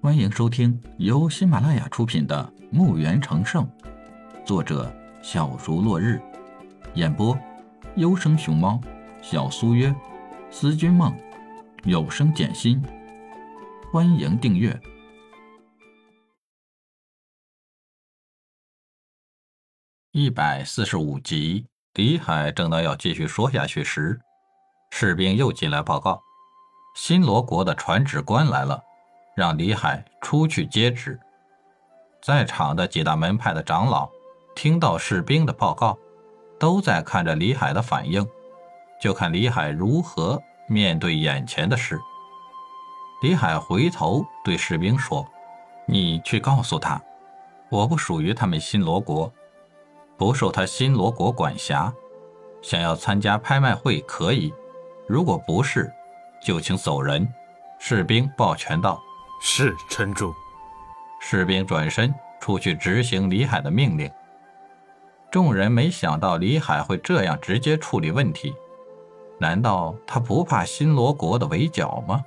欢迎收听由喜马拉雅出品的《墓园成圣》，作者小竹落日，演播优生熊猫、小苏约、思君梦、有声简心。欢迎订阅一百四十五集。李海正当要继续说下去时，士兵又进来报告：新罗国的传旨官来了。让李海出去接旨。在场的几大门派的长老听到士兵的报告，都在看着李海的反应，就看李海如何面对眼前的事。李海回头对士兵说：“你去告诉他，我不属于他们新罗国，不受他新罗国管辖。想要参加拍卖会可以，如果不是，就请走人。”士兵抱拳道。是城主。士兵转身出去执行李海的命令。众人没想到李海会这样直接处理问题，难道他不怕新罗国的围剿吗？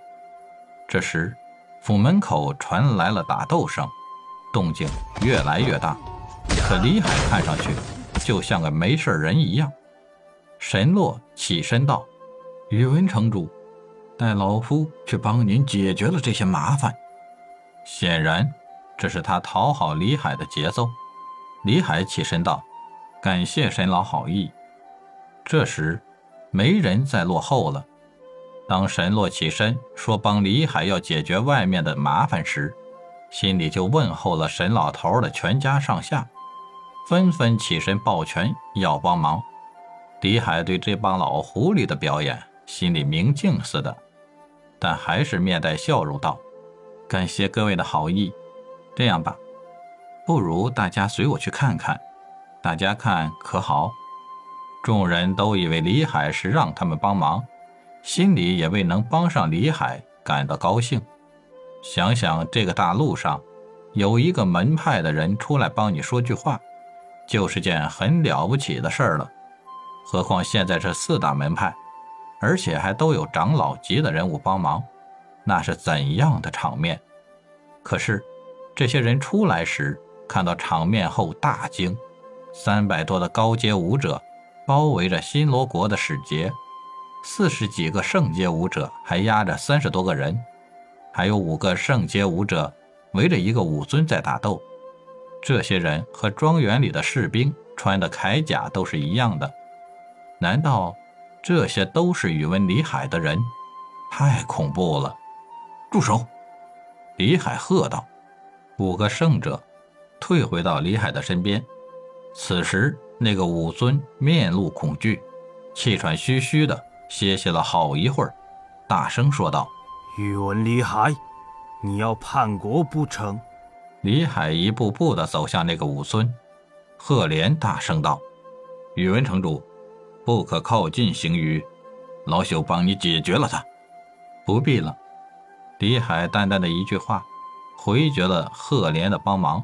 这时，府门口传来了打斗声，动静越来越大。可李海看上去就像个没事人一样。神洛起身道：“宇文城主，待老夫去帮您解决了这些麻烦。”显然，这是他讨好李海的节奏。李海起身道：“感谢沈老好意。”这时，没人再落后了。当沈洛起身说帮李海要解决外面的麻烦时，心里就问候了沈老头的全家上下，纷纷起身抱拳要帮忙。李海对这帮老狐狸的表演心里明镜似的，但还是面带笑容道。感谢各位的好意，这样吧，不如大家随我去看看，大家看可好？众人都以为李海是让他们帮忙，心里也为能帮上李海感到高兴。想想这个大陆上有一个门派的人出来帮你说句话，就是件很了不起的事儿了。何况现在这四大门派，而且还都有长老级的人物帮忙。那是怎样的场面？可是，这些人出来时看到场面后大惊。三百多的高阶武者包围着新罗国的使节，四十几个圣阶武者还压着三十多个人，还有五个圣阶武者围着一个武尊在打斗。这些人和庄园里的士兵穿的铠甲都是一样的。难道这些都是宇文李海的人？太恐怖了！住手！李海喝道。五个圣者退回到李海的身边。此时，那个武尊面露恐惧，气喘吁吁的歇息了好一会儿，大声说道：“宇文李海，你要叛国不成？”李海一步步的走向那个武尊。赫连大声道：“宇文城主，不可靠近行于，老朽帮你解决了他。”不必了。李海淡淡的一句话，回绝了赫连的帮忙，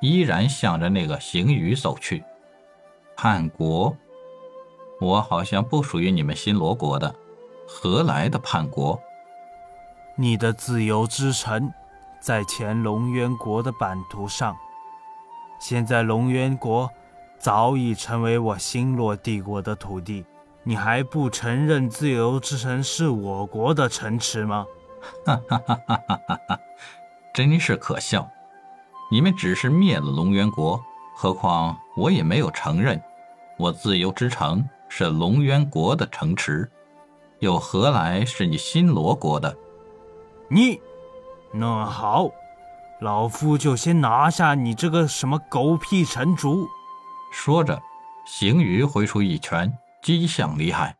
依然向着那个行雨走去。叛国？我好像不属于你们新罗国的，何来的叛国？你的自由之城，在前龙渊国的版图上，现在龙渊国早已成为我星罗帝国的土地，你还不承认自由之城是我国的城池吗？哈哈哈哈哈哈！真是可笑！你们只是灭了龙渊国，何况我也没有承认我自由之城是龙渊国的城池，又何来是你新罗国的？你，那好，老夫就先拿下你这个什么狗屁城主！说着，行鱼挥出一拳击向李海。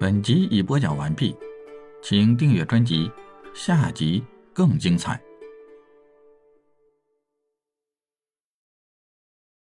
本集已播讲完毕，请订阅专辑，下集更精彩。